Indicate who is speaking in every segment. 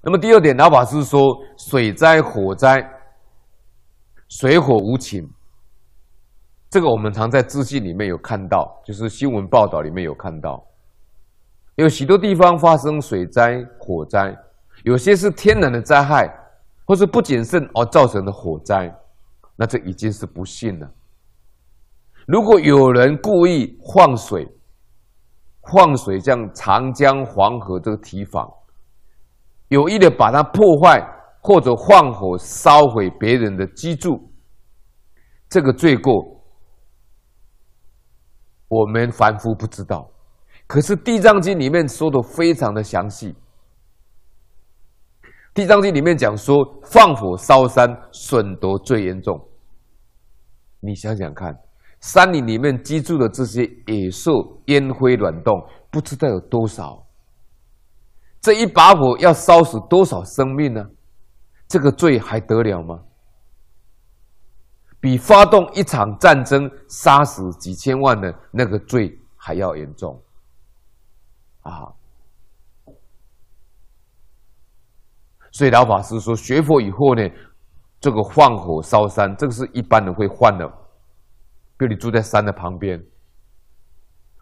Speaker 1: 那么第二点，老法师说，水灾、火灾，水火无情。这个我们常在资讯里面有看到，就是新闻报道里面有看到，有许多地方发生水灾、火灾，有些是天然的灾害，或是不谨慎而造成的火灾，那这已经是不幸了。如果有人故意放水，放水像长江、黄河这个堤防，有意的把它破坏，或者放火烧毁别人的居住，这个罪过。我们凡夫不知道，可是《地藏经》里面说的非常的详细。《地藏经》里面讲说，放火烧山，损夺最严重。你想想看，山林里面居住的这些野兽、烟灰卵动，不知道有多少。这一把火要烧死多少生命呢？这个罪还得了吗？比发动一场战争杀死几千万的那个罪还要严重啊！所以老法师说，学佛以后呢，这个放火烧山，这个是一般人会犯的。比如你住在山的旁边，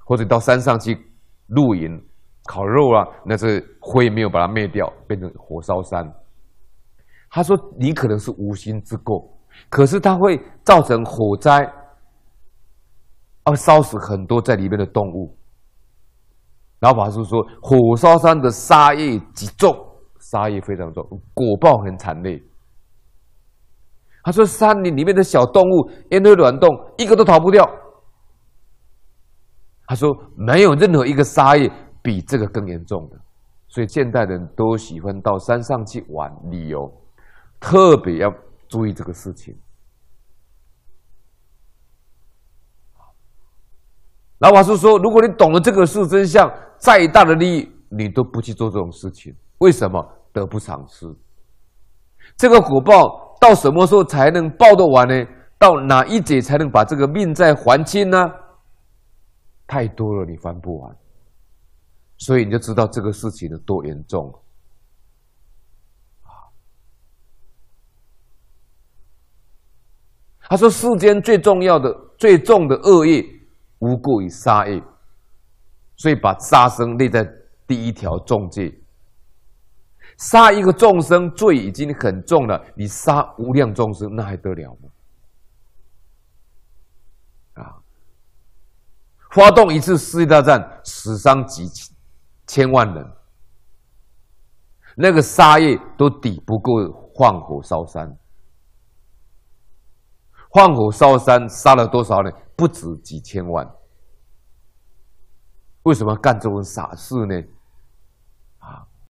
Speaker 1: 或者到山上去露营、烤肉啊，那是灰没有把它灭掉，变成火烧山。他说，你可能是无心之过。可是它会造成火灾，而烧死很多在里面的动物。老法师说，火烧山的杀业极重，杀业非常重，果报很惨烈。他说，山林里面的小动物，因为卵动，一个都逃不掉。他说，没有任何一个杀业比这个更严重的。所以现代人都喜欢到山上去玩旅游，特别要。注意这个事情。老法师说：“如果你懂了这个事真相，再大的利益你都不去做这种事情。为什么？得不偿失。这个果报到什么时候才能报得完呢？到哪一劫才能把这个命债还清呢？太多了，你还不完。所以你就知道这个事情有多严重。”他说：“世间最重要的、最重的恶业，无过于杀业，所以把杀生列在第一条重戒。杀一个众生罪已经很重了，你杀无量众生，那还得了吗？啊！发动一次世界大战，死伤几千万人，那个杀业都抵不过放火烧山。”放火烧山，杀了多少人？不止几千万。为什么干这种傻事呢？